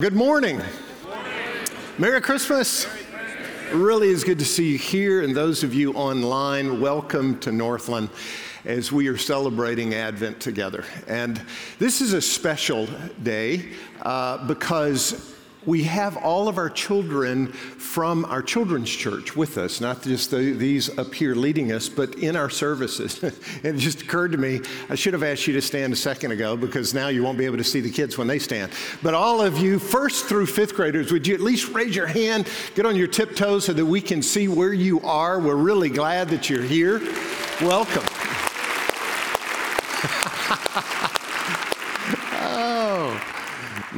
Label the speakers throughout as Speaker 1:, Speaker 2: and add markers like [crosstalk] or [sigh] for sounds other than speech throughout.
Speaker 1: Good morning. Merry Christmas. Really is good to see you here, and those of you online, welcome to Northland as we are celebrating Advent together. And this is a special day uh, because we have all of our children from our children's church with us, not just the, these up here leading us, but in our services. [laughs] it just occurred to me, I should have asked you to stand a second ago because now you won't be able to see the kids when they stand. But all of you, first through fifth graders, would you at least raise your hand, get on your tiptoes so that we can see where you are? We're really glad that you're here. Welcome. [laughs]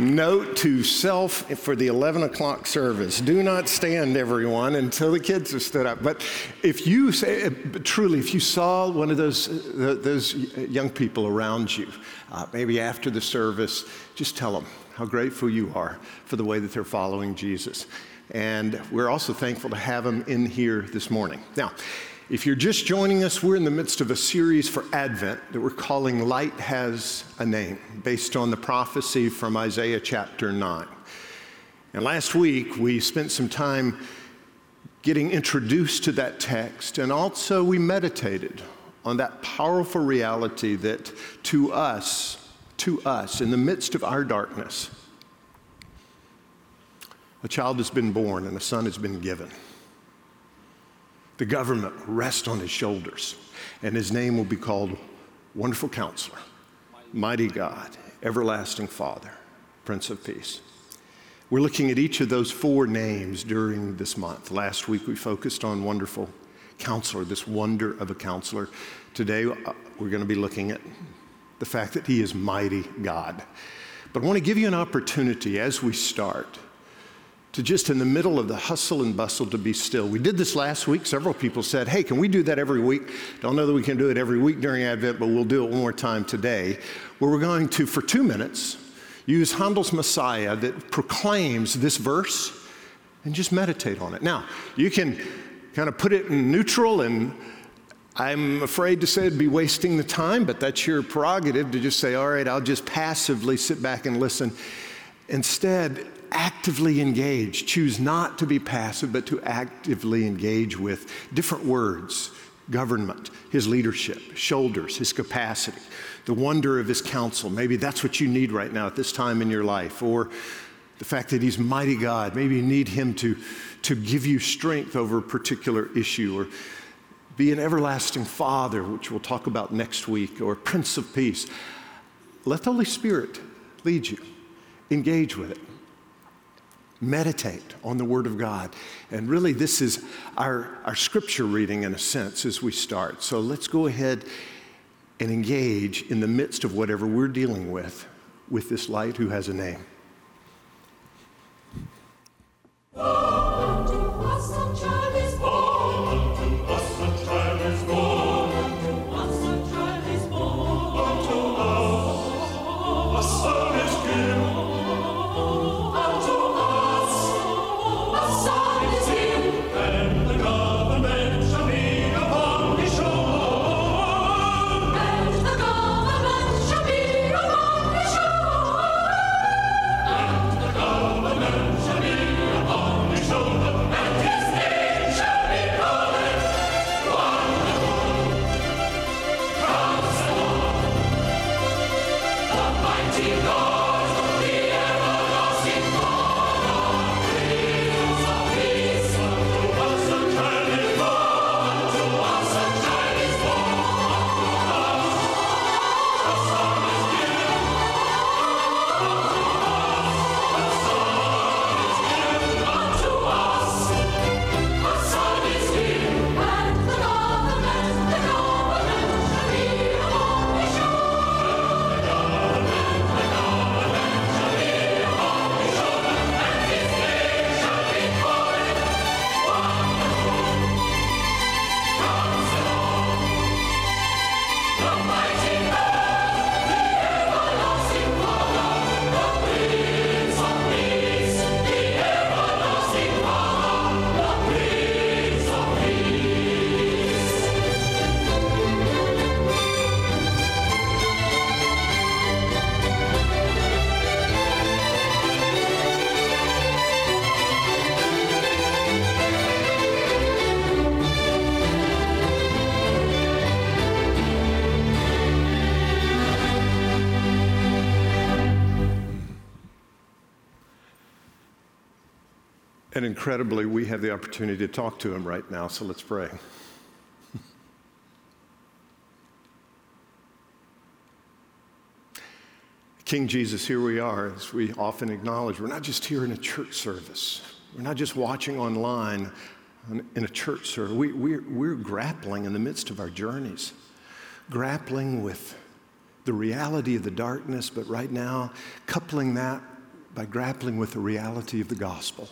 Speaker 1: Note to self for the 11 o'clock service do not stand, everyone, until the kids have stood up. But if you say, uh, truly, if you saw one of those, uh, those young people around you, uh, maybe after the service, just tell them how grateful you are for the way that they're following Jesus. And we're also thankful to have them in here this morning. Now, if you're just joining us, we're in the midst of a series for Advent that we're calling Light Has a Name, based on the prophecy from Isaiah chapter 9. And last week, we spent some time getting introduced to that text, and also we meditated on that powerful reality that to us, to us, in the midst of our darkness, a child has been born and a son has been given. The government rests on his shoulders, and his name will be called Wonderful Counselor, Mighty God, Everlasting Father, Prince of Peace. We're looking at each of those four names during this month. Last week we focused on Wonderful Counselor, this wonder of a counselor. Today uh, we're going to be looking at the fact that he is Mighty God. But I want to give you an opportunity as we start to just in the middle of the hustle and bustle to be still. We did this last week. Several people said, Hey, can we do that every week? Don't know that we can do it every week during Advent, but we'll do it one more time today, where we're going to, for two minutes, use Handel's Messiah that proclaims this verse and just meditate on it. Now, you can kind of put it in neutral and I'm afraid to say it'd be wasting the time, but that's your prerogative to just say, all right, I'll just passively sit back and listen. Instead, actively engage. Choose not to be passive, but to actively engage with different words government, his leadership, shoulders, his capacity, the wonder of his counsel. Maybe that's what you need right now at this time in your life. Or the fact that he's mighty God. Maybe you need him to, to give you strength over a particular issue. Or be an everlasting Father, which we'll talk about next week, or Prince of Peace. Let the Holy Spirit lead you. Engage with it meditate on the Word of God. And really, this is our, our scripture reading in a sense as we start. So let's go ahead and engage in the midst of whatever we're dealing with with this light who has a name. And incredibly, we have the opportunity to talk to him right now, so let's pray. [laughs] King Jesus, here we are, as we often acknowledge, we're not just here in a church service. We're not just watching online in a church service. We, we're, we're grappling in the midst of our journeys, grappling with the reality of the darkness, but right now, coupling that by grappling with the reality of the gospel,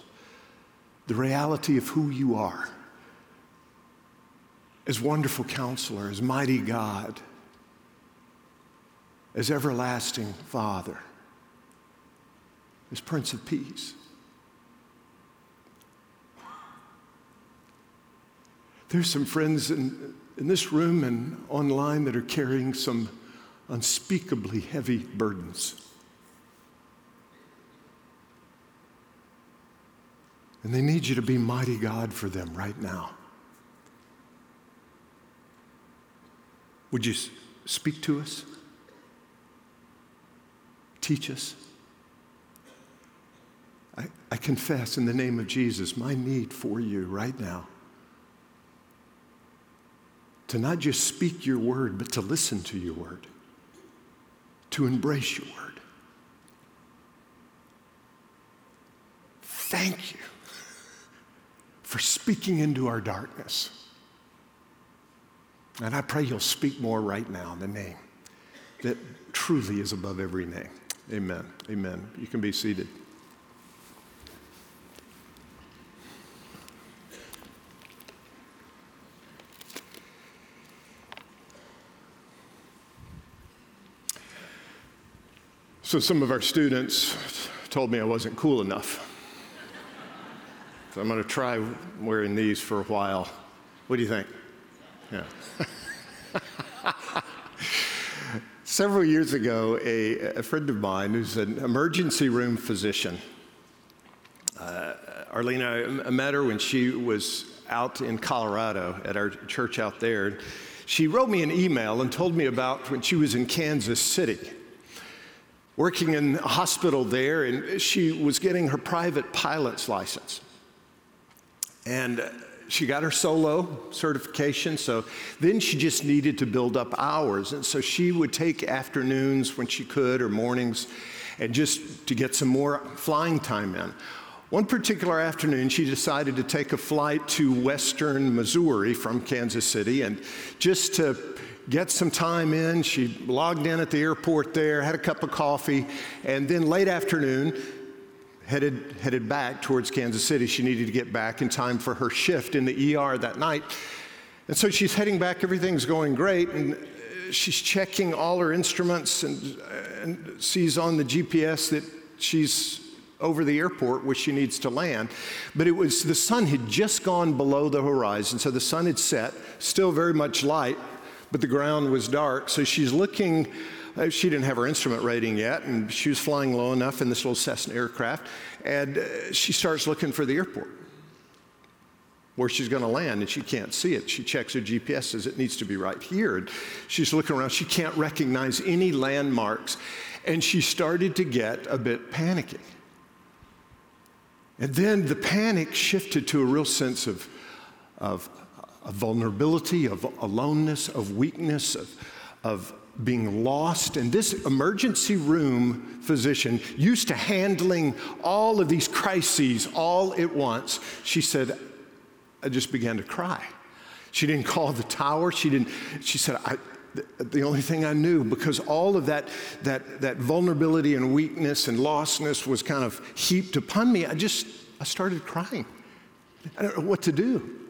Speaker 1: the reality of who you are as wonderful counselor, as mighty God, as everlasting Father, as Prince of Peace. There's some friends in, in this room and online that are carrying some unspeakably heavy burdens. And they need you to be mighty God for them right now. Would you speak to us? Teach us? I, I confess in the name of Jesus my need for you right now to not just speak your word, but to listen to your word, to embrace your word. Thank you for speaking into our darkness. And I pray you'll speak more right now in the name that truly is above every name. Amen. Amen. You can be seated. So, some of our students told me I wasn't cool enough. So, I'm going to try wearing these for a while. What do you think? Yeah. [laughs] Several years ago, a, a, friend of mine who's an emergency room physician, uh, I met her when she was out in Colorado at our church out there. She wrote me an email and told me about when she was in Kansas City working in a hospital there, and she was getting her private pilot's license. And she got her solo certification, so then she just needed to build up hours. And so she would take afternoons when she could or mornings and just to get some more flying time in. One particular afternoon, she decided to take a flight to western Missouri from Kansas City and just to get some time in. She logged in at the airport there, had a cup of coffee, and then late afternoon, headed, headed back towards Kansas City. She needed to get back in time for her shift in the ER that night. And so she's heading back, everything's going great, and she's checking all her instruments and, and sees on the GPS that she's over the airport where she needs to land. But it was the sun had just gone below the horizon, so the sun had set, still very much light, but the ground was dark. So she's looking, she didn't have her instrument rating yet, and she was flying low enough in this little Cessna aircraft. And uh, she starts looking for the airport where she's going to land, and she can't see it. She checks her GPS, says it needs to be right here. And she's looking around, she can't recognize any landmarks. And she started to get a bit panicky. And then the panic shifted to a real sense of, of of vulnerability, of aloneness, of weakness, of, of being lost. And this emergency room physician, used to handling all of these crises all at once, she said, I just began to cry. She didn't call the tower. She didn't, she said, I, the only thing I knew, because all of that, that, that vulnerability and weakness and lostness was kind of heaped upon me, I just, I started crying. I don't know what to do.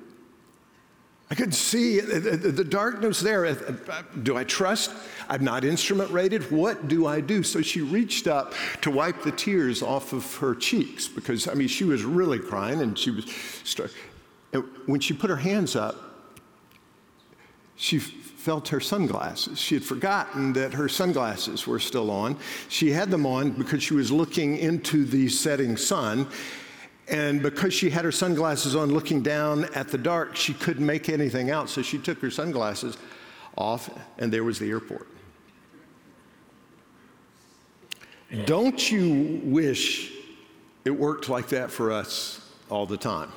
Speaker 1: I could see the darkness there. Uh, uh, do I trust? I'm not instrument rated. What do I do? So she reached up to wipe the tears off of her cheeks because, I mean, she was really crying and she was. And when she put her hands up, she felt her sunglasses. She had forgotten that her sunglasses were still on. She had them on because she was looking into the setting sun and because she had her sunglasses on looking down at the dark, she couldn't make anything out. So she took her sunglasses off, and there was the airport. Don't you wish it worked like that for us all the time.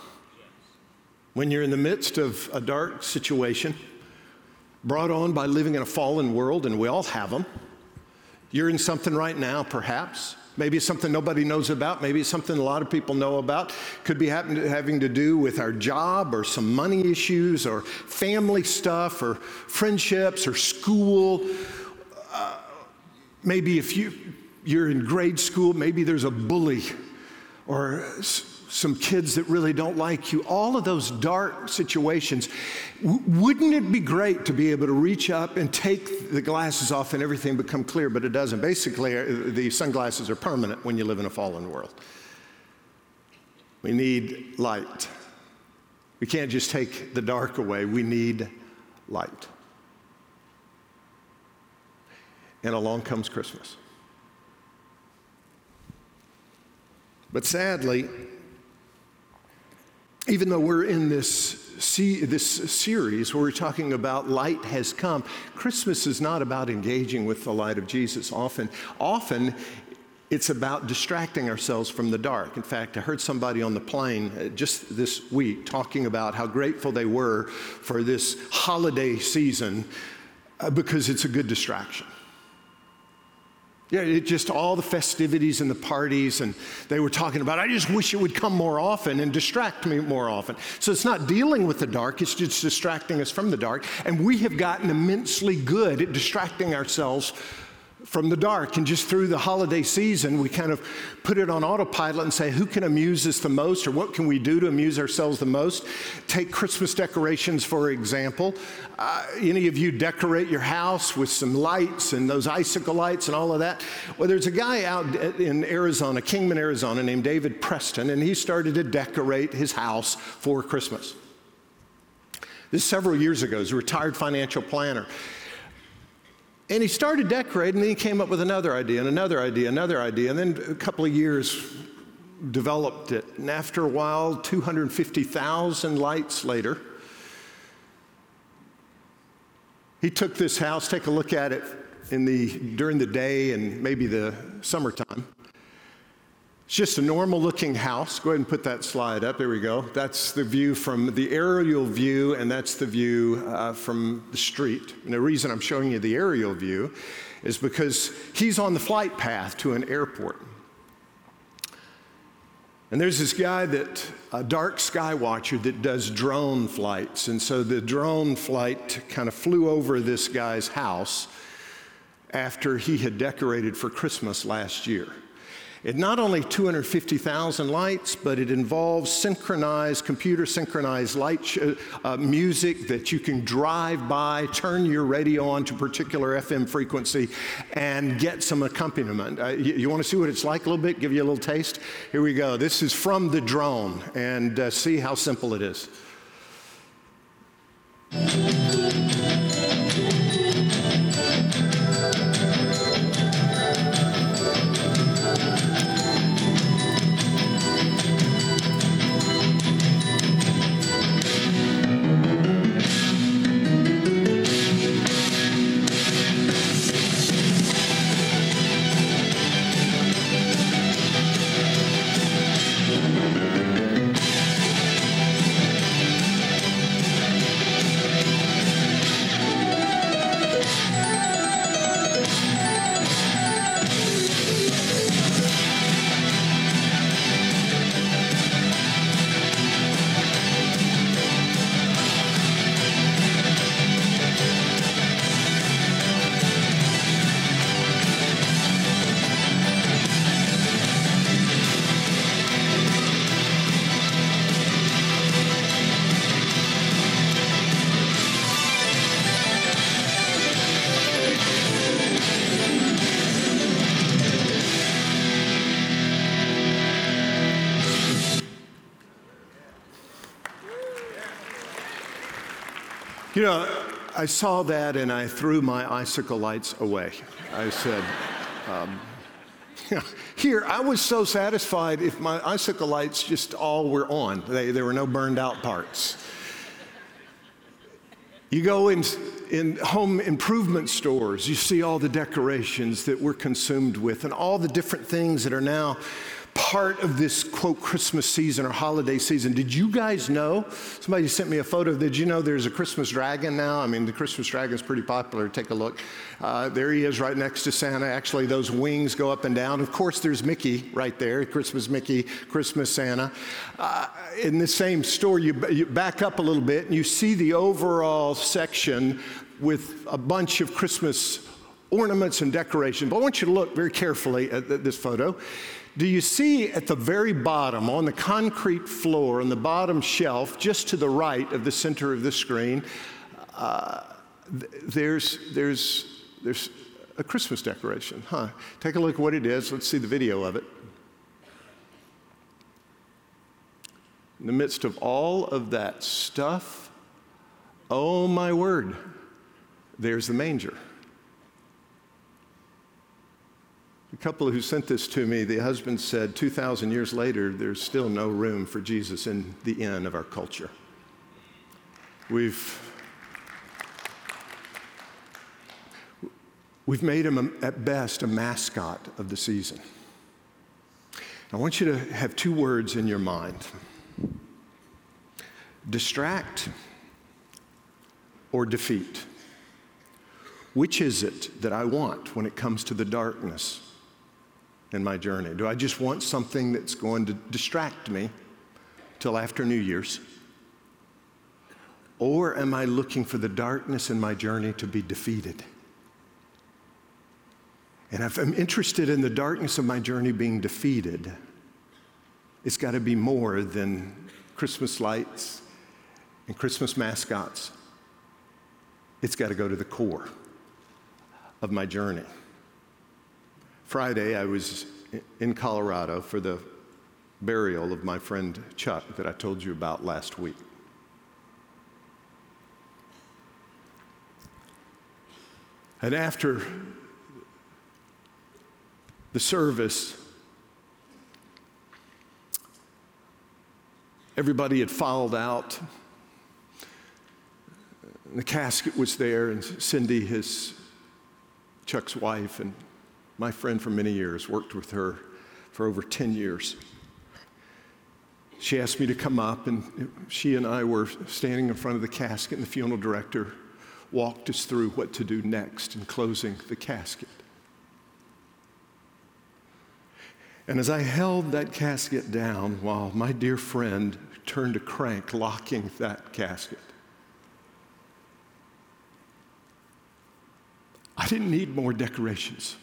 Speaker 1: When you're in the midst of a dark situation, brought on by living in a fallen world, and we all have them, you're in something right now, perhaps. Maybe it's something nobody knows about. Maybe it's something a lot of people know about. Could be having to do with our job or some money issues or family stuff or friendships or school. Uh, maybe if you, you're in grade school, maybe there's a bully or some kids that really don't like you, all of those dark situations. W- wouldn't it be great to be able to reach up and take the glasses off and everything become clear? But it doesn't. Basically, uh, the sunglasses are permanent when you live in a fallen world. We need light. We can't just take the dark away, we need light. And along comes Christmas. But sadly, even though we're in this, this series where we're talking about light has come, Christmas is not about engaging with the light of Jesus. Often, often it's about distracting ourselves from the dark. In fact, I heard somebody on the plane uh, just this week talking about how grateful they were for this holiday season uh, because it's a good distraction. Yeah, it just all the festivities and the parties, and they were talking about, I just wish it would come more often and distract me more often. So it's not dealing with the dark, it's just distracting us from the dark. And we have gotten immensely good at distracting ourselves from the dark. And just through the holiday season, we kind of put it on autopilot and say, who can amuse us the most or what can we do to amuse ourselves the most? Take Christmas decorations, for example. Uh, any of you decorate your house with some lights and those icicle lights and all of that? Well, there's a guy out in Arizona, Kingman, Arizona, named David Preston, and he started to decorate his house for Christmas. This several years ago, he's a retired financial planner. And he started decorating, and then he came up with another idea, and another idea, another idea, and then a couple of years developed it. And after a while, 250,000 lights later, he took this house, take a look at it in the, during the day and maybe the summertime. It's just a normal looking house. Go ahead and put that slide up. There we go. That's the view from the aerial view, and that's the view uh, from the street. And the reason I'm showing you the aerial view is because he's on the flight path to an airport. And there's this guy that, a dark sky watcher that does drone flights. And so the drone flight kind of flew over this guy's house after he had decorated for Christmas last year. It not only 250,000 lights, but it involves synchronized, computer synchronized light sh- uh, music that you can drive by, turn your radio on to particular FM frequency, and get some accompaniment. Uh, you, you want to see what it's like a little bit? Give you a little taste? Here we go. This is from the drone, and uh, see how simple it is. You know, I saw that and I threw my icicle lights away. I said, um, [laughs] here, I was so satisfied if my icicle lights just all were on, they, there were no burned out parts. You go in, in home improvement stores, you see all the decorations that we're consumed with and all the different things that are now part of this quote Christmas season or holiday season. Did you guys know? Somebody sent me a photo. Did you know there's a Christmas dragon now? I mean, the Christmas dragon is pretty popular. Take a look. Uh, there he is right next to Santa. Actually, those wings go up and down. Of course, there's Mickey right there Christmas Mickey, Christmas Santa. Uh, in the same store, you, you back up a little bit and you see the overall section with a bunch of Christmas ornaments and decoration. But I want you to look very carefully at this photo. Do you see at the very bottom, on the concrete floor, on the bottom shelf, just to the right of the center of the screen, uh, there's, there's, there's a Christmas decoration. Huh. Take a look at what it is. Let's see the video of it. In the midst of all of that stuff, oh my word, there's the manger. The couple who sent this to me, the husband said, 2,000 years later, there's still no room for Jesus in the inn of our culture. We've, we've made him, at best, a mascot of the season. I want you to have two words in your mind distract or defeat. Which is it that I want when it comes to the darkness in my journey? Do I just want something that's going to distract me till after New Year's? Or am I looking for the darkness in my journey to be defeated? And if I'm interested in the darkness of my journey being defeated, it's got to be more than Christmas lights and Christmas mascots. It's got to go to the core of my journey. Friday, I was in Colorado for the burial of my friend Chuck that I told you about last week. And after the service, everybody had filed out. The casket was there, and Cindy, his Chuck's wife, and my friend for many years, worked with her for over 10 years. She asked me to come up, and she and I were standing in front of the casket, and the funeral director walked us through what to do next in closing the casket. And as I held that casket down while my dear friend turned a crank locking that casket, I didn't need more decorations.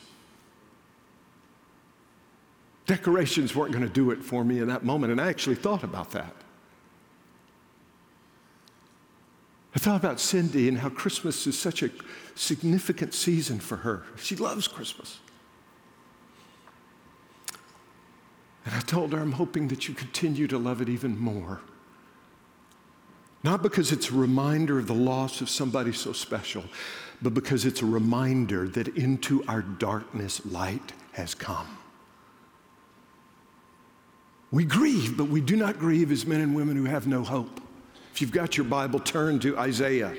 Speaker 1: Decorations weren't going to do it for me in that moment, and I actually thought about that. I thought about Cindy and how Christmas is such a significant season for her. She loves Christmas. And I told her, I'm hoping that you continue to love it even more. Not because it's a reminder of the loss of somebody so special, but because it's a reminder that into our darkness, light has come. We grieve, but we do not grieve as men and women who have no hope. If you've got your Bible, turn to Isaiah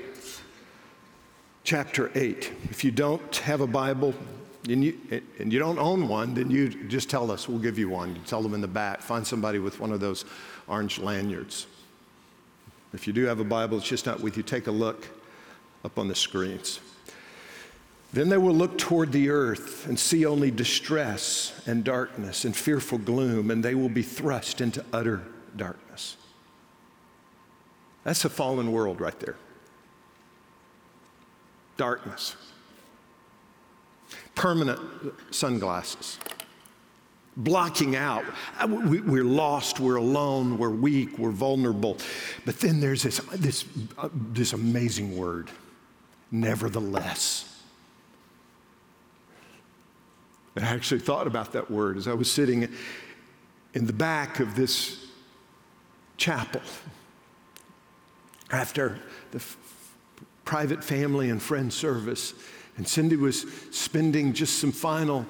Speaker 1: chapter 8. If you don't have a Bible and you, and you don't own one, then you just tell us. We'll give you one. You tell them in the back. Find somebody with one of those orange lanyards. If you do have a Bible, it's just not with you. Take a look up on the screens. Then they will look toward the earth and see only distress and darkness and fearful gloom, and they will be thrust into utter darkness. That's a fallen world right there. Darkness. Permanent sunglasses. Blocking out. We're lost, we're alone, we're weak, we're vulnerable. But then there's this, this, uh, this amazing word nevertheless. I actually thought about that word as I was sitting in the back of this chapel after the f- private family and friend service. And Cindy was spending just some final,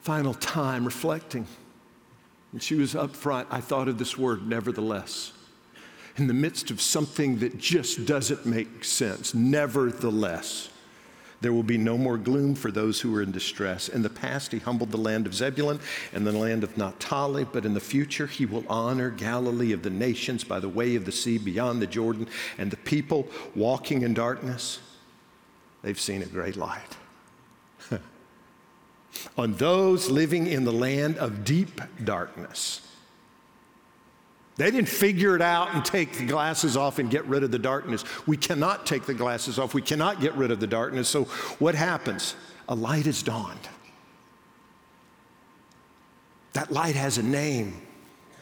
Speaker 1: final time reflecting. And she was up front. I thought of this word, nevertheless. In the midst of something that just doesn't make sense, nevertheless There will be no more gloom for those who are in distress. In the past, he humbled the land of Zebulun and the land of Naphtali, but in the future, he will honor Galilee of the nations by the way of the sea beyond the Jordan. And the people walking in darkness, they've seen a great light. [laughs] On those living in the land of deep darkness, they didn't figure it out and take the glasses off and get rid of the darkness. We cannot take the glasses off. We cannot get rid of the darkness. So, what happens? A light is dawned. That light has a name.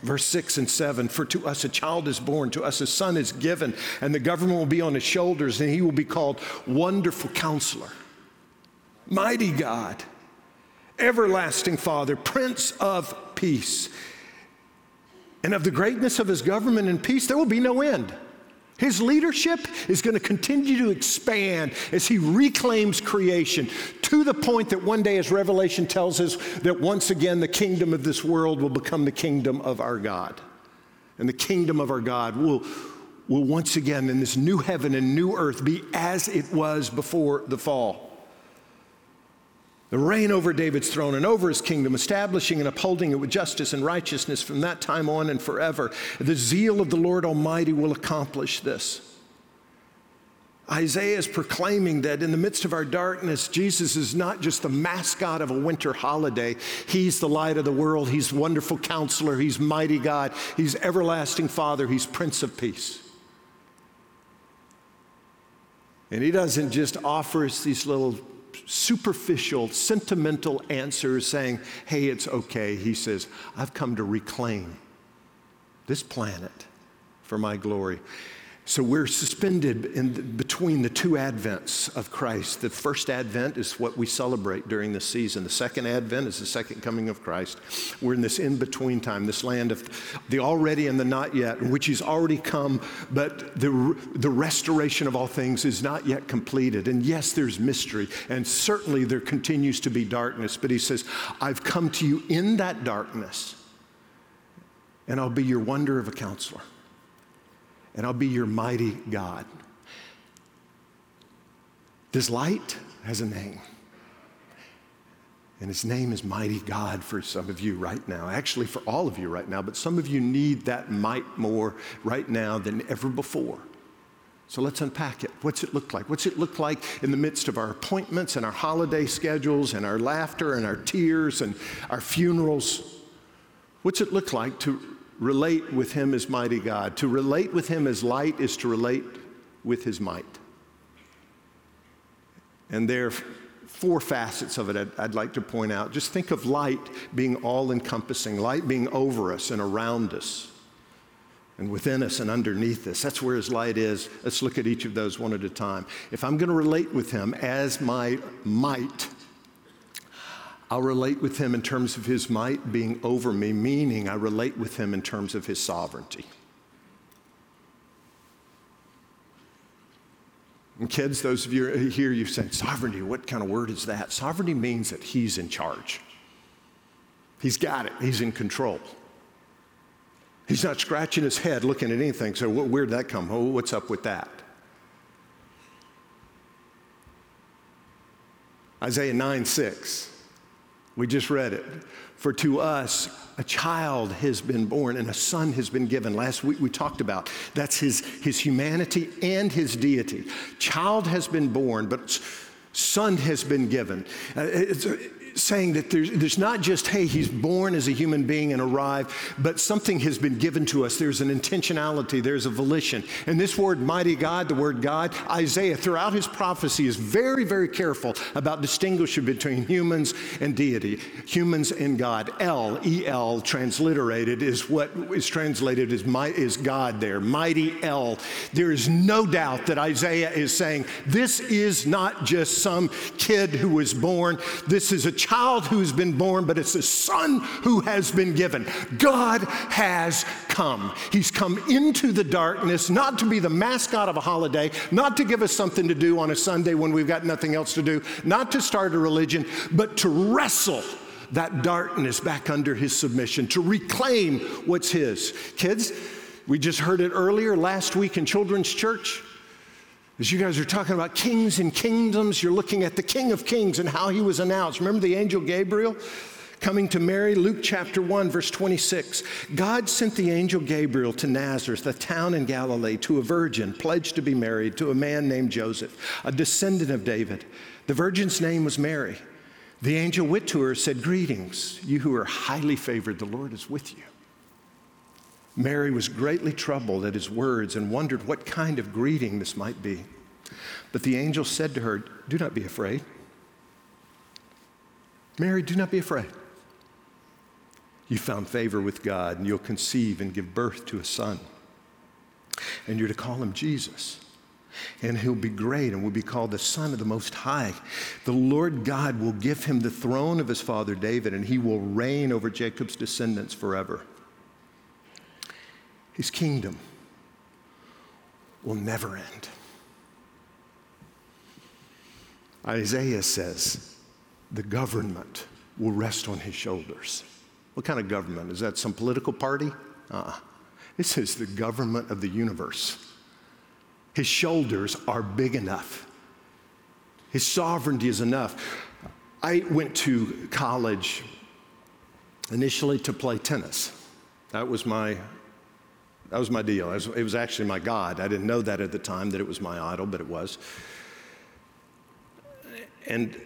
Speaker 1: Verse 6 and 7 For to us a child is born, to us a son is given, and the government will be on his shoulders, and he will be called Wonderful Counselor, Mighty God, Everlasting Father, Prince of Peace. And of the greatness of his government and peace, there will be no end. His leadership is going to continue to expand as he reclaims creation to the point that one day, as Revelation tells us, that once again the kingdom of this world will become the kingdom of our God. And the kingdom of our God will, will once again, in this new heaven and new earth, be as it was before the fall the reign over David's throne and over his kingdom, establishing and upholding it with justice and righteousness from that time on and forever. The zeal of the Lord Almighty will accomplish this. Isaiah is proclaiming that in the midst of our darkness, Jesus is not just the mascot of a winter holiday. He's the light of the world. He's wonderful counselor. He's mighty God. He's everlasting Father. He's Prince of Peace. And he doesn't just offer us these little superficial, sentimental answers saying, hey, it's okay. He says, I've come to reclaim this planet for my glory. So we're suspended in between the two advents of Christ. The first advent is what we celebrate during the season. The second advent is the second coming of Christ. We're in this in between time, this land of the already and the not yet, which He's already come, but the, the restoration of all things is not yet completed. And yes, there's mystery, and certainly there continues to be darkness, but He says, I've come to you in that darkness, and I'll be your wonder of a counselor and I'll be your mighty God. This light has a name. And his name is Mighty God for some of you right now. Actually, for all of you right now, but some of you need that might more right now than ever before. So let's unpack it. What's it look like? What's it look like in the midst of our appointments and our holiday schedules and our laughter and our tears and our funerals? What's it look like to relate with him as mighty God. To relate with him as light is to relate with his might. And there are four facets of it I'd, I'd like to point out. Just think of light being all encompassing, light being over us and around us and within us and underneath us. That's where his light is. Let's look at each of those one at a time. If I'm going to relate with him as my might, I'll relate with him in terms of his might being over me, meaning I relate with him in terms of his sovereignty. And kids, those of you here, you said, sovereignty, what kind of word is that? Sovereignty means that he's in charge. He's got it, he's in control. He's not scratching his head looking at anything. So, where'd that come? Oh, what's up with that? Isaiah 9 6. We just read it. For to us a child has been born and a son has been given. Last week we talked about that's his, his humanity and his deity. Child has been born, but son has been given. Uh, saying that there's, there's not just, hey, he's born as a human being and arrived, but something has been given to us. There's an intentionality, there's a volition. And this word, mighty God, the word God, Isaiah, throughout his prophecy, is very, very careful about distinguishing between humans and deity, humans and God. El, E L, transliterated, is what is translated as, my, is God there, mighty El. There is no doubt that Isaiah is saying, this is not just some kid who was born, this is a child who's been born, but it's a son who has been given. God has come. He's come into the darkness, not to be the mascot of a holiday, not to give us something to do on a Sunday when we've got nothing else to do, not to start a religion, but to wrestle that darkness back under his submission, to reclaim what's his. Kids, we just heard it earlier last week in children's church. As you guys are talking about kings and kingdoms, you're looking at the King of Kings and how he was announced. Remember the angel Gabriel coming to Mary? Luke chapter 1, verse 26. God sent the angel Gabriel to Nazareth, a town in Galilee, to a virgin pledged to be married to a man named Joseph, a descendant of David. The virgin's name was Mary. The angel went to her, said, Greetings, you who are highly favored, the Lord is with you. Mary was greatly troubled at his words and wondered what kind of greeting this might be. But the angel said to her, Do not be afraid. Mary, do not be afraid. You found favor with God, and you'll conceive and give birth to a son. And you're to call him Jesus. And he'll be great and will be called the Son of the Most High. The Lord God will give him the throne of his father David, and he will reign over Jacob's descendants forever. His kingdom will never end. Isaiah says the government will rest on his shoulders. What kind of government? Is that some political party? Uh-uh. This is the government of the universe. His shoulders are big enough. His sovereignty is enough. I went to college initially to play tennis. That was my that was my deal. It was, actually my God. I didn't know that at the time that it was my idol, but it was. And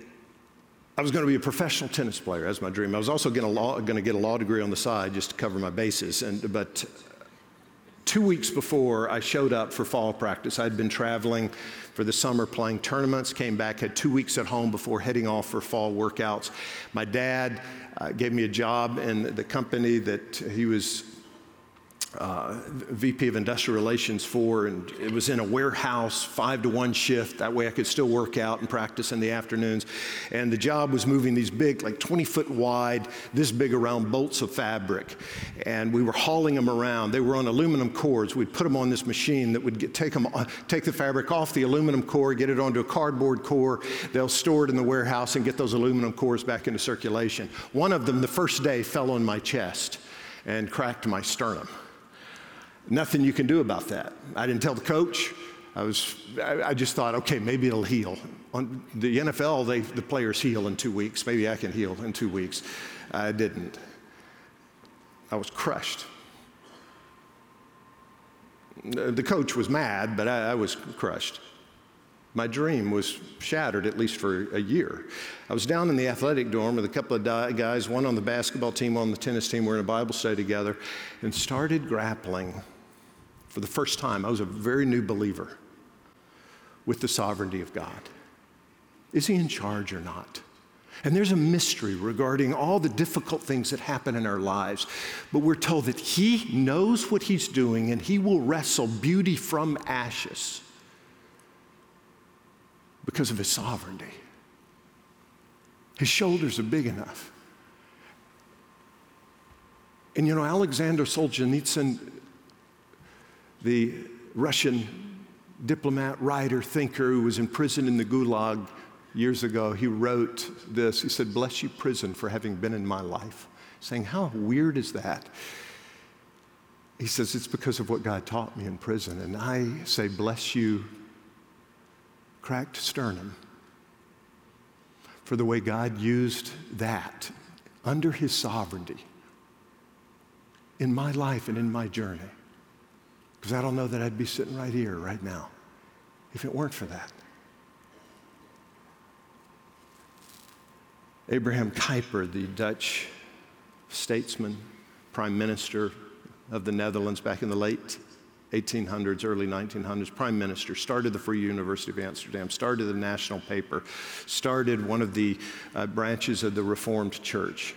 Speaker 1: I was going to be a professional tennis player. That's my dream. I was also going to, going to get a law degree on the side just to cover my bases. And, but two weeks before I showed up for fall practice, I'd been traveling for the summer playing tournaments, came back, had two weeks at home before heading off for fall workouts. My dad uh, gave me a job in the company that he was uh, VP of Industrial Relations for, and it was in a warehouse, five to one shift. That way I could still work out and practice in the afternoons. And the job was moving these big, like 20 foot wide, this big around bolts of fabric. And we were hauling them around. They were on aluminum cores. We'd put them on this machine that would get, take, them, uh, take the fabric off the aluminum core, get it onto a cardboard core. They'll store it in the warehouse and get those aluminum cores back into circulation. One of them, the first day, fell on my chest and cracked my sternum. Nothing you can do about that. I didn't tell the coach. I, was, I, I just thought, okay, maybe it'll heal. On the NFL, they, the players heal in two weeks. Maybe I can heal in two weeks. I didn't. I was crushed. The coach was mad, but I, I was crushed. My dream was shattered, at least for a year. I was down in the athletic dorm with a couple of guys, one on the basketball team, one on the tennis team. We are in a Bible study together, and started grappling for the first time, I was a very new believer with the sovereignty of God. Is he in charge or not? And there's a mystery regarding all the difficult things that happen in our lives. But we're told that he knows what he's doing and he will wrestle beauty from ashes because of his sovereignty. His shoulders are big enough. And you know, Alexander Solzhenitsyn the Russian diplomat, writer, thinker who was in prison in the Gulag years ago, he wrote this. He said, Bless you, prison, for having been in my life. Saying, How weird is that? He says, It's because of what God taught me in prison. And I say, Bless you, cracked sternum, for the way God used that under his sovereignty in my life and in my journey. Because I don't know that I'd be sitting right here, right now, if it weren't for that. Abraham Kuyper, the Dutch statesman, prime minister of the Netherlands back in the late 1800s, early 1900s, prime minister, started the Free University of Amsterdam, started the national paper, started one of the uh, branches of the Reformed Church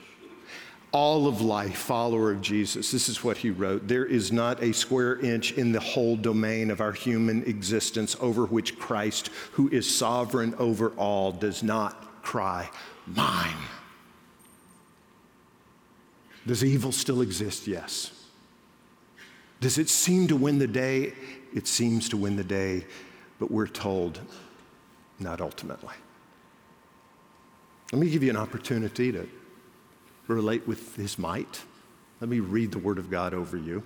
Speaker 1: all of life, follower of Jesus. This is what he wrote There is not a square inch in the whole domain of our human existence over which Christ, who is sovereign over all, does not cry, Mine. Does evil still exist? Yes. Does it seem to win the day? It seems to win the day, but we're told not ultimately. Let me give you an opportunity to relate with his might. Let me read the word of God over you.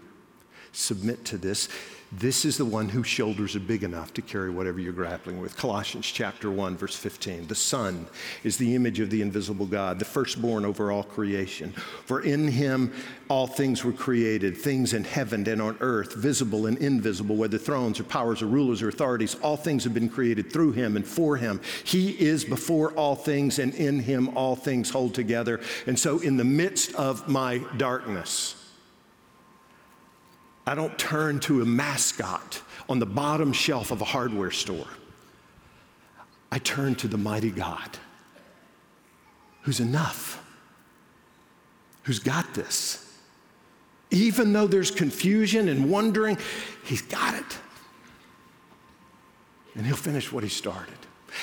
Speaker 1: Submit to this. This is the one whose shoulders are big enough to carry whatever you're grappling with. Colossians chapter 1 verse 15. The Son is the image of the invisible God, the firstborn over all creation. For in him all things were created, things in heaven and on earth, visible and invisible, whether thrones or powers or rulers or authorities, all things have been created through him and for him. He is before all things and in him all things hold together. And so in the midst of my darkness, I don't turn to a mascot on the bottom shelf of a hardware store. I turn to the mighty God who's enough, who's got this. Even though there's confusion and wondering, he's got it. And he'll finish what he started.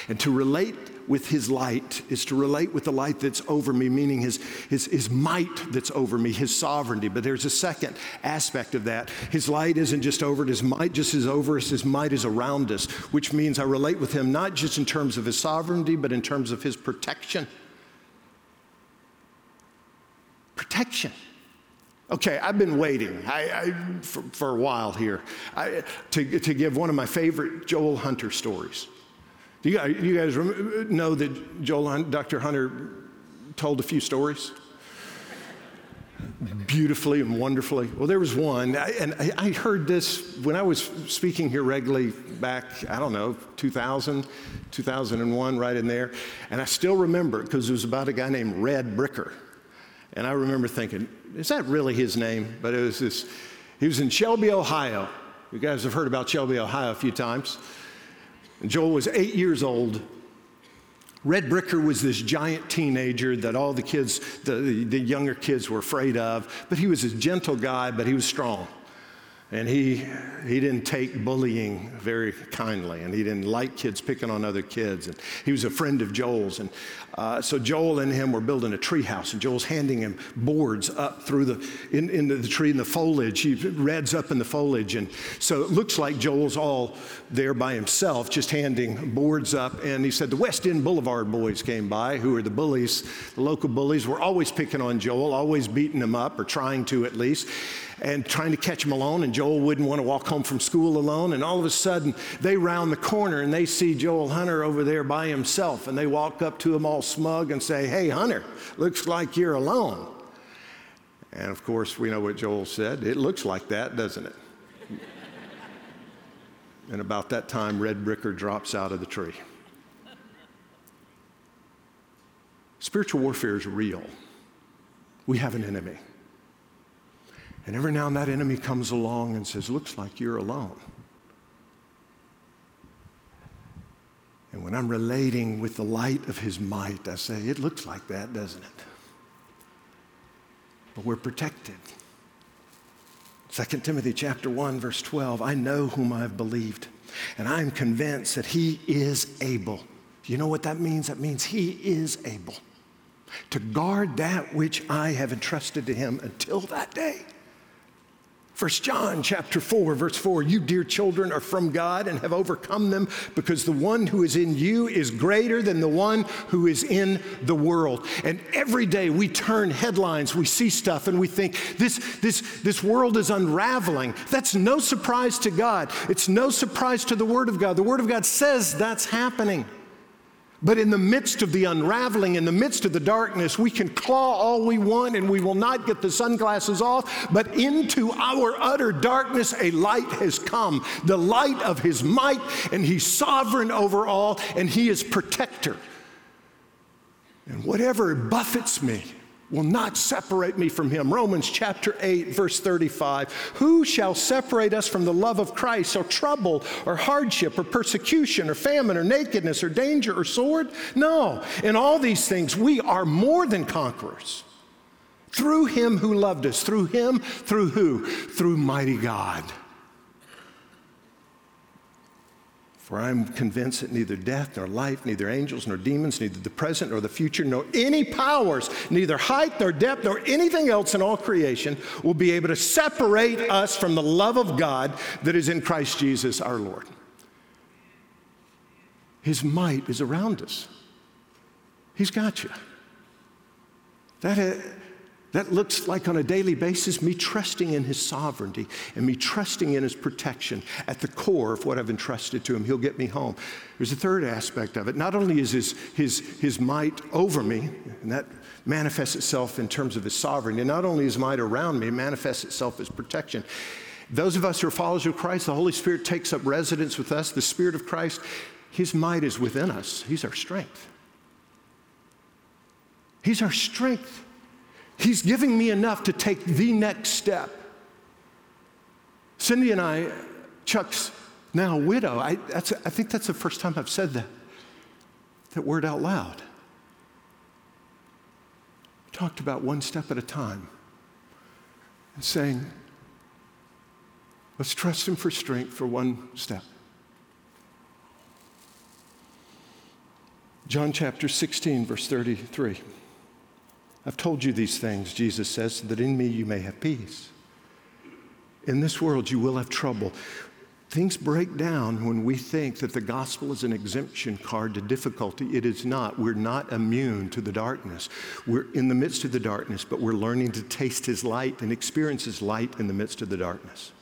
Speaker 1: And to relate with his light is to relate with the light that's over me, meaning his, his, his might that's over me, his sovereignty. But there's a second aspect of that. His light isn't just over it, his might just is over us, his might is around us, which means I relate with him not just in terms of his sovereignty, but in terms of his protection. Protection. Okay, I've been waiting I, I, for, for, a while here I, to, to give one of my favorite Joel Hunter stories. Do you guys, know that Joel, Dr. Hunter told a few stories? Beautifully and wonderfully. Well, there was one, and I heard this when I was speaking here regularly back, I don't know, 2000, 2001, right in there. And I still remember because it was about a guy named Red Bricker. And I remember thinking, is that really his name? But it was this, he was in Shelby, Ohio. You guys have heard about Shelby, Ohio a few times. Joel was eight years old. Red Bricker was this giant teenager that all the kids, the, the younger kids, were afraid of. But he was a gentle guy, but he was strong. And he, he didn't take bullying very kindly, and he didn't like kids picking on other kids. And he was a friend of Joel's. And uh, so Joel and him were building a tree house, and Joel's handing him boards up through the, in, into the tree in the foliage. He reds up in the foliage. And so it looks like Joel's all there by himself, just handing boards up. And he said the West End Boulevard boys came by, who are the bullies, the local bullies, were always picking on Joel, always beating him up, or trying to at least and trying to catch him alone, and Joel wouldn't want to walk home from school alone. And all of a sudden, they round the corner and they see Joel Hunter over there by himself, and they walk up to him all smug and say, Hey, Hunter, looks like you're alone. And of course, we know what Joel said. It looks like that, doesn't it? [laughs] and about that time, Red Bricker drops out of the tree. Spiritual warfare is real. We have an enemy. And every now and that enemy comes along and says, Looks like you're alone. And when I'm relating with the light of his might, I say, It looks like that, doesn't it? But we're protected. 2 Timothy chapter 1 verse 12 I know whom I have believed and I am convinced that he is able. You know what that means? That means he is able to guard that which I have entrusted to him until that day. First John chapter 4 verse 4 you dear children are from God and have overcome them because the one who is in you is greater than the one who is in the world. And every day we turn headlines, we see stuff and we think this this this world is unraveling. That's no surprise to God. It's no surprise to the word of God. The word of God says that's happening. But in the midst of the unraveling, in the midst of the darkness, we can claw all we want and we will not get the sunglasses off. But into our utter darkness, a light has come the light of His might, and He's sovereign over all, and He is protector. And whatever buffets me, will not separate me from him. Romans chapter 8, verse 35. Who shall separate us from the love of Christ? Or trouble, or hardship, or persecution, or famine, or nakedness, or danger, or sword? No. In all these things, we are more than conquerors. Through him who loved us. Through him, through who? Through mighty God. For I am convinced that neither death, nor life, neither angels, nor demons, neither the present nor the future, nor any powers, neither height nor depth, nor anything else in all creation will be able to separate us from the love of God that is in Christ Jesus our Lord. His might is around us. He's got you. That, That looks like on a daily basis me trusting in his sovereignty and me trusting in his protection at the core of what I've entrusted to him. He'll get me home. There's a third aspect of it. Not only is his, his, his might over me, and that manifests itself in terms of his sovereignty, not only his might around me, it manifests itself as protection. Those of us who are followers of Christ, the Holy Spirit takes up residence with us. The Spirit of Christ, his might is within us. He's our strength. He's our strength. He's giving me enough to take the next step. Cindy and I, Chuck's now widow, I, I think that's the first time I've said that, that word out loud. Talked about one step at a time and saying, let's trust Him for strength for one step. John chapter 16, verse 33. I've told you these things, Jesus says, so that in me you may have peace. In this world you will have trouble. Things break down when we think that the gospel is an exemption card to difficulty. It is not. We're not immune to the darkness. We're in the midst of the darkness, but we're learning to taste his light and experience his light in the midst of the darkness.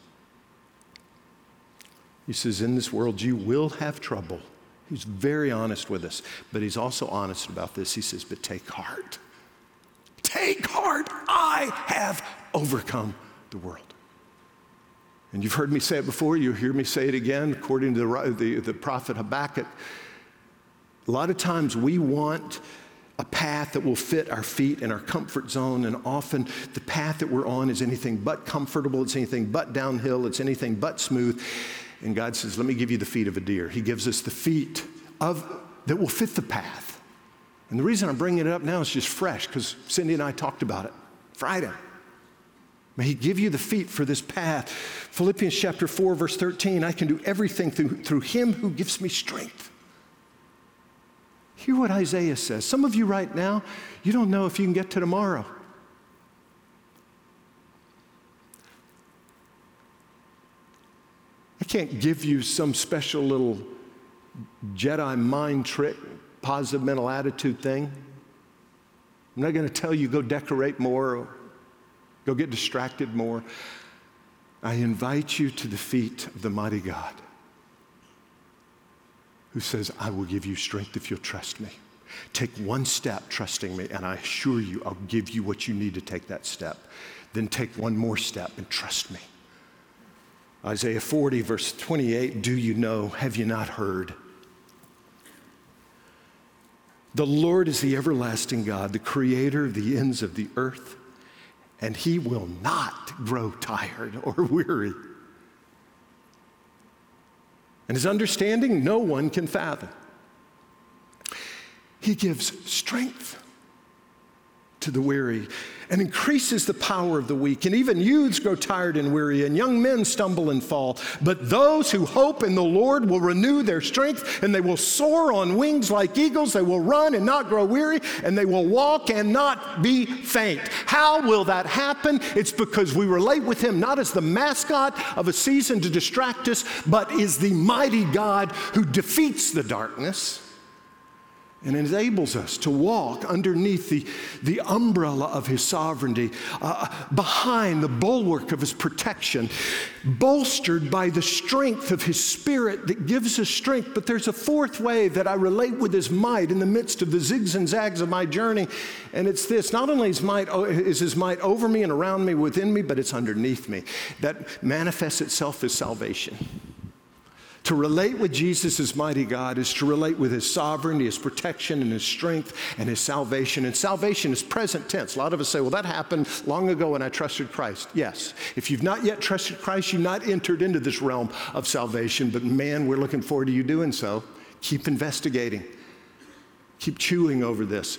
Speaker 1: He says, In this world you will have trouble. He's very honest with us, but he's also honest about this. He says, But take heart. Take heart, I have overcome the world. And you've heard me say it before, you hear me say it again, according to the, the, the prophet Habakkuk. A lot of times we want a path that will fit our feet and our comfort zone, and often the path that we're on is anything but comfortable, it's anything but downhill, it's anything but smooth. And God says, Let me give you the feet of a deer. He gives us the feet of, that will fit the path. And the reason I'm bringing it up now is just fresh because Cindy and I talked about it Friday. May He give you the feet for this path. Philippians chapter 4, verse 13 I can do everything through, through Him who gives me strength. Hear what Isaiah says. Some of you right now, you don't know if you can get to tomorrow. I can't give you some special little Jedi mind trick positive mental attitude thing. I'm not going to tell you go decorate more or go get distracted more. I invite you to the feet of the mighty God who says, I will give you strength if you'll trust me. Take one step trusting me, and I assure you, I'll give you what you need to take that step. Then take one more step and trust me. Isaiah 40, verse 28 Do you know? Have you not heard? The Lord is the everlasting God, the creator of the ends of the earth, and he will not grow tired or weary. And his understanding, no one can fathom. He gives strength to the weary and increases the power of the weak. And even youths grow tired and weary, and young men stumble and fall. But those who hope in the Lord will renew their strength, and they will soar on wings like eagles. They will run and not grow weary, and they will walk and not be faint. How will that happen? It's because we relate with Him not as the mascot of a season to distract us, but is the mighty God who defeats the darkness and enables us to walk underneath the, the umbrella of his sovereignty, uh, behind the bulwark of his protection, bolstered by the strength of his spirit that gives us strength. But there's a fourth way that I relate with his might in the midst of the zigs and zags of my journey, and it's this not only is, might, is his might over me and around me, within me, but it's underneath me. That manifests itself as salvation. To relate with Jesus as mighty God is to relate with his sovereignty, his protection, and his strength, and his salvation. And salvation is present tense. A lot of us say, well, that happened long ago when I trusted Christ. Yes. If you've not yet trusted Christ, you've not entered into this realm of salvation. But man, we're looking forward to you doing so. Keep investigating, keep chewing over this.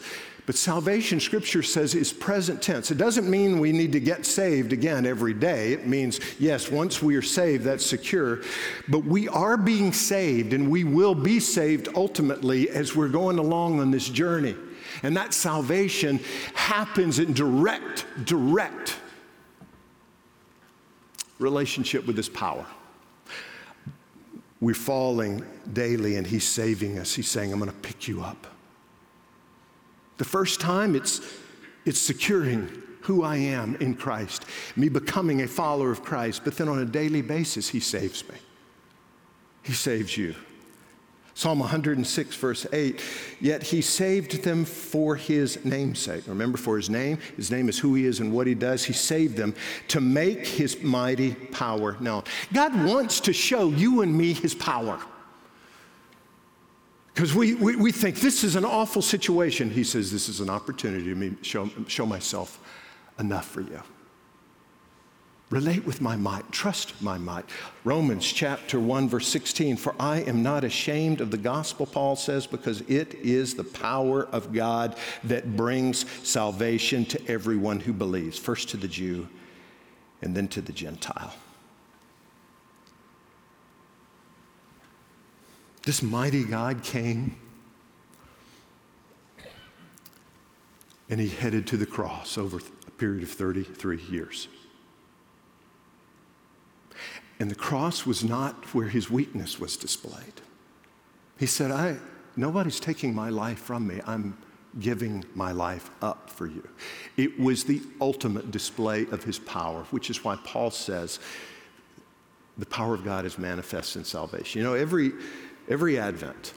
Speaker 1: But salvation, scripture says, is present tense. It doesn't mean we need to get saved again every day. It means, yes, once we are saved, that's secure. But we are being saved, and we will be saved ultimately as we're going along on this journey. And that salvation happens in direct, direct relationship with His power. We're falling daily, and He's saving us. He's saying, I'm going to pick you up. The first time, it's, it's securing who I am in Christ, me becoming a follower of Christ, but then on a daily basis, He saves me. He saves you. Psalm 106, verse 8, yet he saved them for his namesake. Remember, for his name, his name is who he is and what he does. He saved them to make his mighty power known. God wants to show you and me his power. Because we, we, we, think this is an awful situation. He says, This is an opportunity to show, show myself enough for you. Relate with my might, trust my might. Romans chapter 1, verse 16 For I am not ashamed of the gospel, Paul says, because it is the power of God that brings salvation to everyone who believes, first to the Jew and then to the Gentile. This mighty God came and he headed to the cross over a period of 33 years. And the cross was not where his weakness was displayed. He said, I, nobody's taking my life from me. I'm giving my life up for you. It was the ultimate display of his power, which is why Paul says the power of God is manifest in salvation. You know, every, every Advent,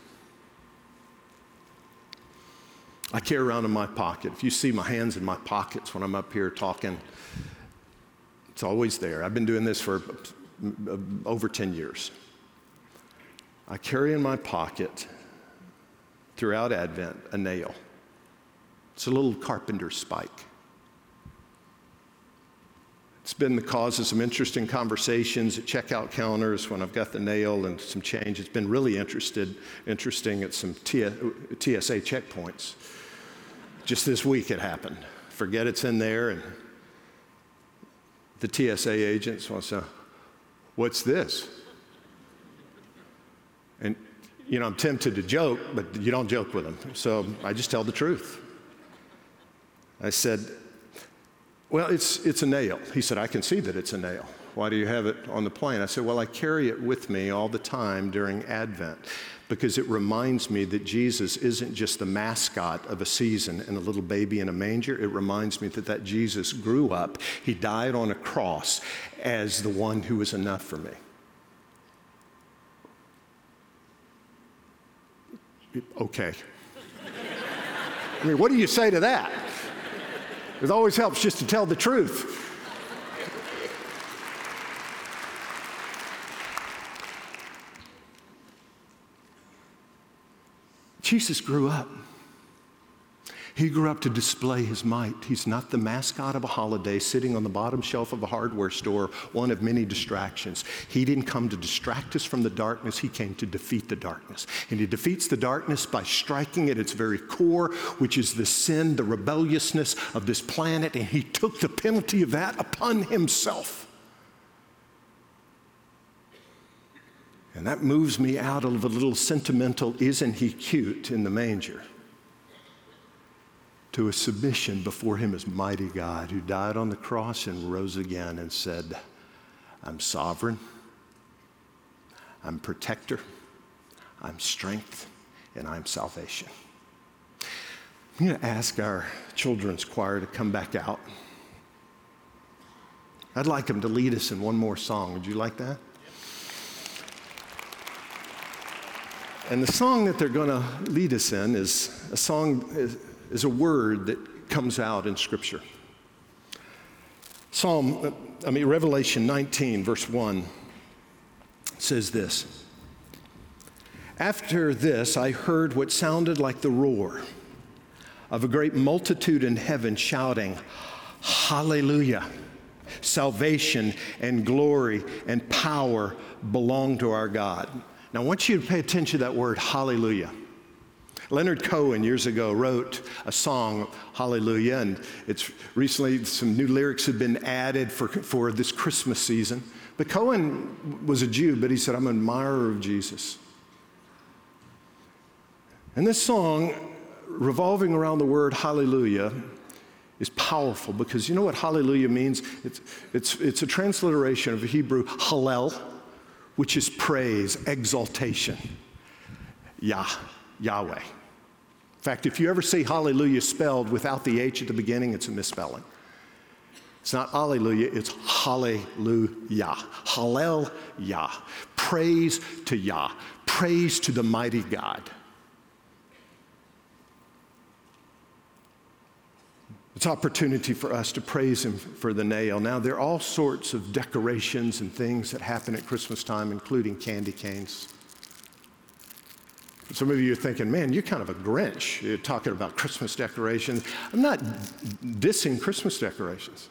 Speaker 1: I carry around in my pocket. If you see my hands in my pockets when I'm up here talking, it's always there. I've been doing this for uh, over 10 years. I carry in my pocket throughout Advent a nail. It's a little carpenter's spike. It's been the cause of some interesting conversations at checkout counters when I've got the nail and some change. It's been really interested, interesting at some TSA checkpoints. Just this week it happened. Forget it's in there, and the TSA agents want to What's this? And, you know, I'm tempted to joke, but you don't joke with them. So I just tell the truth. I said, Well, it's, it's a nail. He said, I can see that it's a nail. Why do you have it on the plane? I said, Well, I carry it with me all the time during Advent because it reminds me that Jesus isn't just the mascot of a season and a little baby in a manger. It reminds me that that Jesus grew up, he died on a cross as the one who was enough for me. Okay. I mean, what do you say to that? It always helps just to tell the truth. Jesus grew up. He grew up to display his might. He's not the mascot of a holiday sitting on the bottom shelf of a hardware store, one of many distractions. He didn't come to distract us from the darkness, he came to defeat the darkness. And he defeats the darkness by striking at its very core, which is the sin, the rebelliousness of this planet, and he took the penalty of that upon himself. And that moves me out of a little sentimental, isn't he cute in the manger, to a submission before him as mighty God who died on the cross and rose again and said, I'm sovereign, I'm protector, I'm strength, and I'm salvation. I'm going to ask our children's choir to come back out. I'd like them to lead us in one more song. Would you like that? And the song that they're going to lead us in is a song, is, a word that comes out in Scripture. Psalm, I mean, Revelation 19, verse 1 says this After this, I heard what sounded like the roar of a great multitude in heaven shouting, Hallelujah! Salvation and glory and power belong to our God. Now, I want you to pay attention to that word, hallelujah. Leonard Cohen years ago wrote a song, Hallelujah, and it's recently some new lyrics have been added for, for this Christmas season. But Cohen was a Jew, but he said, I'm an admirer of Jesus. And this song, revolving around the word hallelujah, is powerful because you know what hallelujah means? It's, it's, it's a transliteration of Hebrew hallel, which is praise, exaltation. Yah, Yahweh. In fact, if you ever see hallelujah spelled without the H at the beginning, it's a misspelling. It's not hallelujah, it's hallelujah. Hallelujah. Praise to Yah. Praise to the mighty God. It's opportunity for us to praise him for the nail. Now, there are all sorts of decorations and things that happen at Christmas time, including candy canes. Some of you are thinking, man, you're kind of a Grinch. You're talking about Christmas decorations. I'm not dissing Christmas decorations.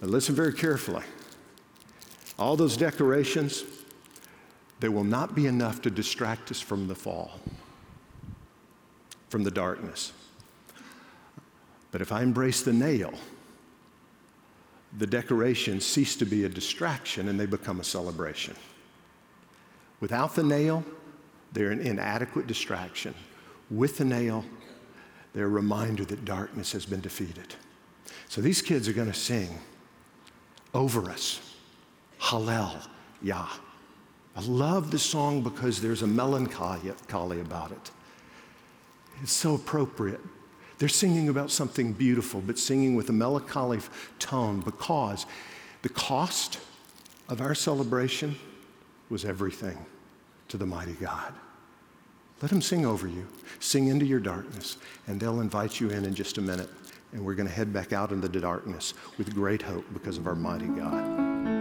Speaker 1: But listen very carefully. All those decorations, they will not be enough to distract us from the fall, from the darkness. But if I embrace the nail, the decorations cease to be a distraction and they become a celebration. Without the nail, they're an inadequate distraction. With the nail, they're a reminder that darkness has been defeated. So these kids are going to sing over us Hallel, Yah. I love the song because there's a melancholy about it. It's so appropriate. They're singing about something beautiful, but singing with a melancholy tone because the cost of our celebration was everything to the mighty God. Let them sing over you, sing into your darkness, and they'll invite you in in just a minute. And we're going to head back out into the darkness with great hope because of our mighty God.